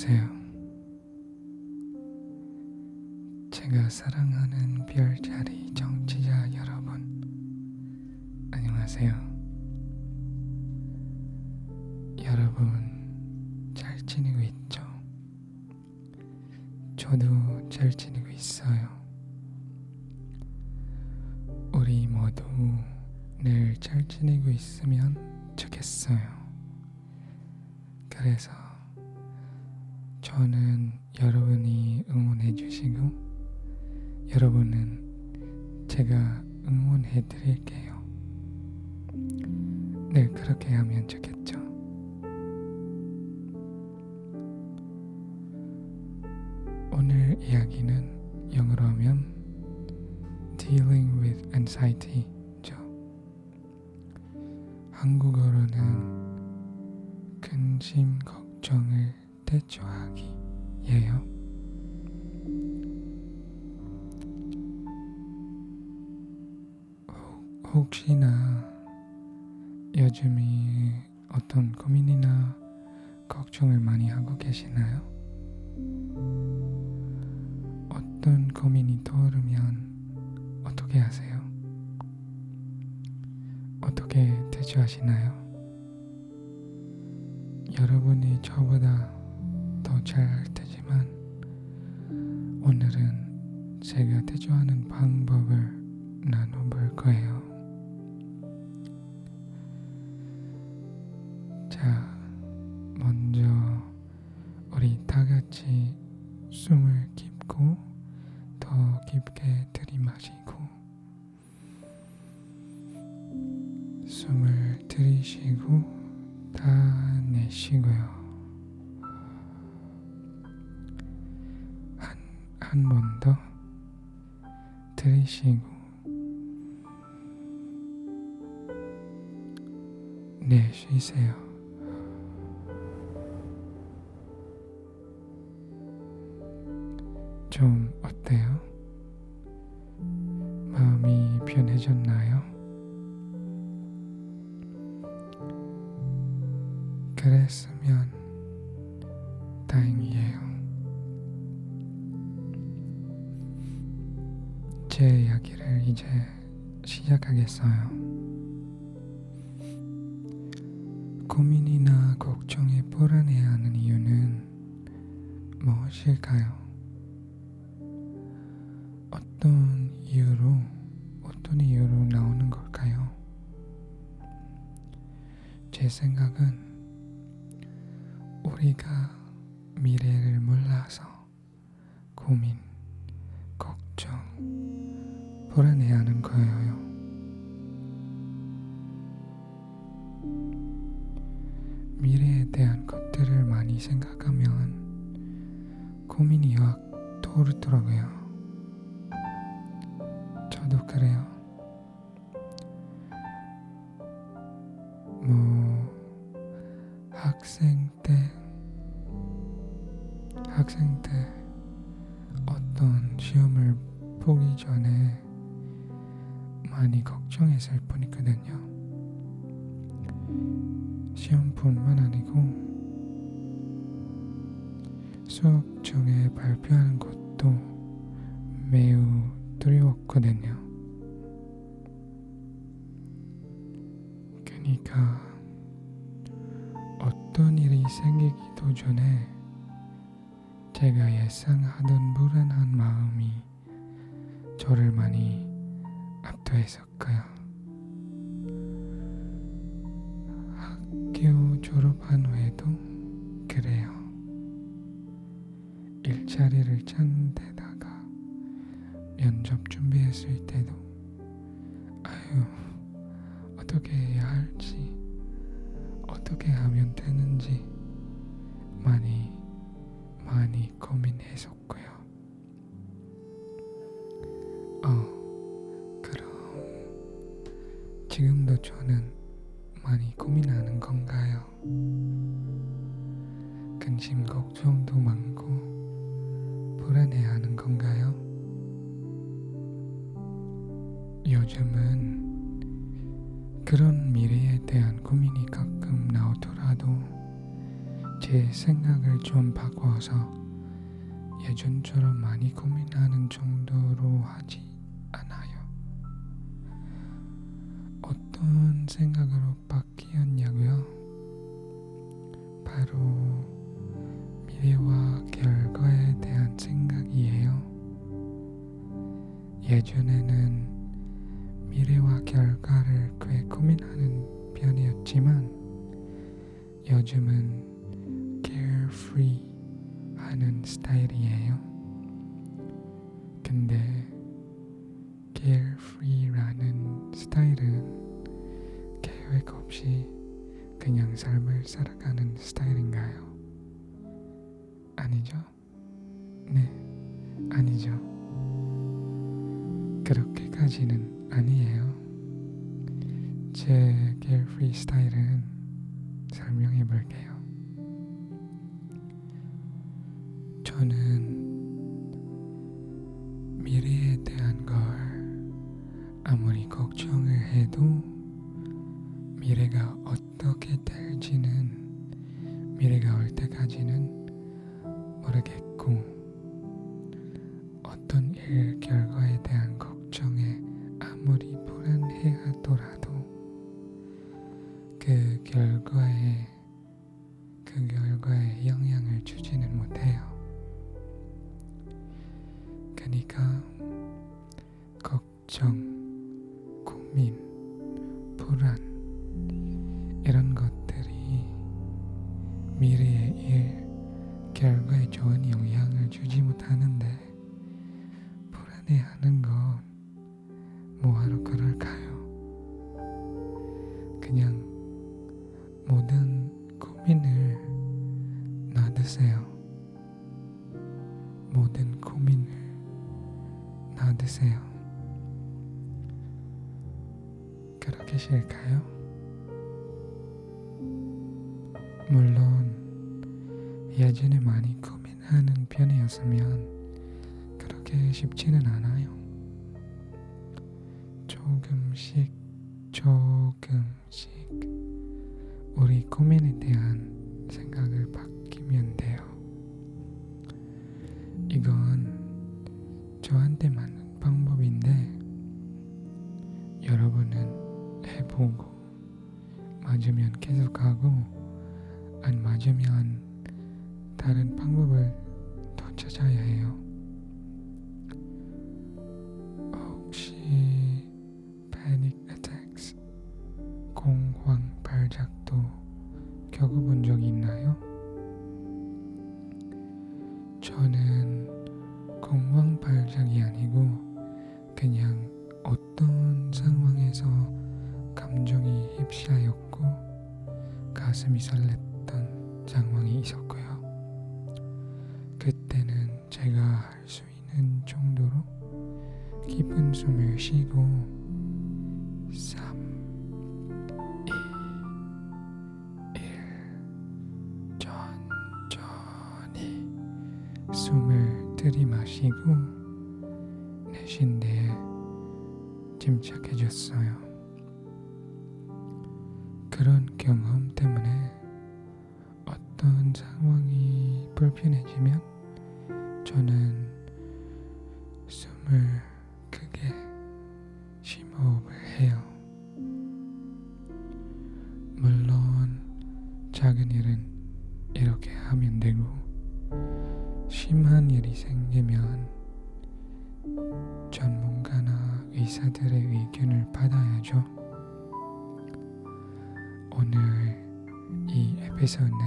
안녕하세요. 제가 사랑하는 별자리 정치자 여러분, 안녕하세요. 여러분, 잘 지내고 있죠? 저도 잘 지내고 있어요. 우리 모두 늘 잘 지내고 있으면 좋겠어요. 그래서 저는 여러분이 응원해 주시고 여러분은 제가 응원해 드릴게요. 늘 그렇게 하면 좋겠죠. 오늘 이야기는 영어로 하면 dealing with anxiety죠. 한국어로는 근심 걱정을 대처하기예요. 혹- 혹시나 요즘이 어떤 고민이나 걱정을 많이 하고 계시나요? 어떤 고민이 떠오르면 어떻게 하세요? 어떻게 대처하시나요? 여러분이 저보다 더잘알 테지만 오늘은 제가 대처하는 방법을 나눠볼 거예요. 자, 먼저 우리 다 같이 숨을 깊고 더 깊게 들이마시고 숨을 들이쉬고 다 내쉬고요. 한 번 더 들이쉬고 내쉬세요. 좀 어때요? 마음이 편해졌나요? 그랬으면 이제 시작하겠어요. 고민이나 걱정에 불안해하는 이유는 무엇일까요? 어떤 이유로 어떤 이유로 나오는 걸까요? 제 생각은 우리가 미래를 몰라서 고민, 그래요. 뭐 학생 때 학생 때 어떤 시험을 보기 전에 많이 걱정했을 뿐이거든요. 시험뿐만 아니고 수업 중에 발표하는 것도 매우 두려웠거든요. 그러니까 어떤 일이 생기기도 전에 제가 예상하던 불안한 마음이 저를 많이 압도했었고요. 학교 졸업한 후에도 그래요. 일자리를 찾는 데다가 면접 준비했을 때도 아유 어떻게 해야 할지 어떻게 하면 되는지 많이 많이 고민했었고요. 어 그럼 지금도 저는 많이 고민하는 건가요? 근심 걱정도 많고 불안해하는 건가요? 요즘은 그런 미래에 대한 고민이 가끔 나오더라도 제 생각을 좀 바꿔서 예전처럼 많이 고민하는 정도로 하지 않아요. 어떤 생각으로 바뀌었냐고요? 바로 미래와 결과에 대한 생각이에요. 예전에는 미래와 결과를 꽤 고민하는 편이었지만 요즘은 carefree 하는 스타일이에요. 근데 carefree라는 스타일은 계획 없이 그냥 삶을 살아가는 스타일인가요? 아니죠? 네, 아니죠. 그렇게까지는 아니에요. 제 carefree 스타일은 설명해 볼게요. 싫까요? 물론 예전에 많이 고민하는 편이었으면 그렇게 쉽지는 않아요. 조금씩 조금씩 우리 고민에 대한 어떤 상황에서 감정이 휩싸였고 가슴이 설렜던 상황이 있었고요. 그때는 제가 할 수 있는 정도로 깊은 숨을 쉬고 3, 2, 1 천천히 숨을 들이마시고 내쉰 데에 침착해졌어요. 그런 경험 때문에 어떤 상황이 불편해지면 저는 숨을 크게 심호흡을 해요. 물론 작은 일은 의사들의 의견을 받아야죠. 오늘 이 에피소드는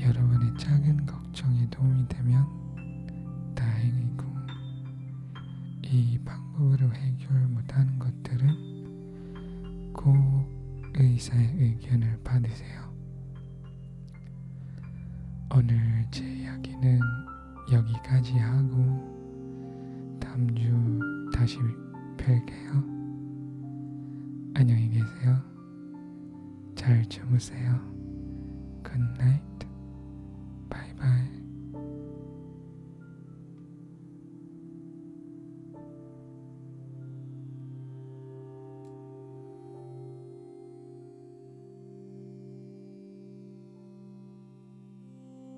여러분의 작은 걱정에 도움이 되면 다행이고 이 방법으로 해결 못하는 것들은 꼭 의사의 의견을 받으세요. 오늘 제 이야기는 여기까지 하고 다음 주 다시 뵐게요. 안녕히 계세요. 잘 주무세요. Good night. Bye bye.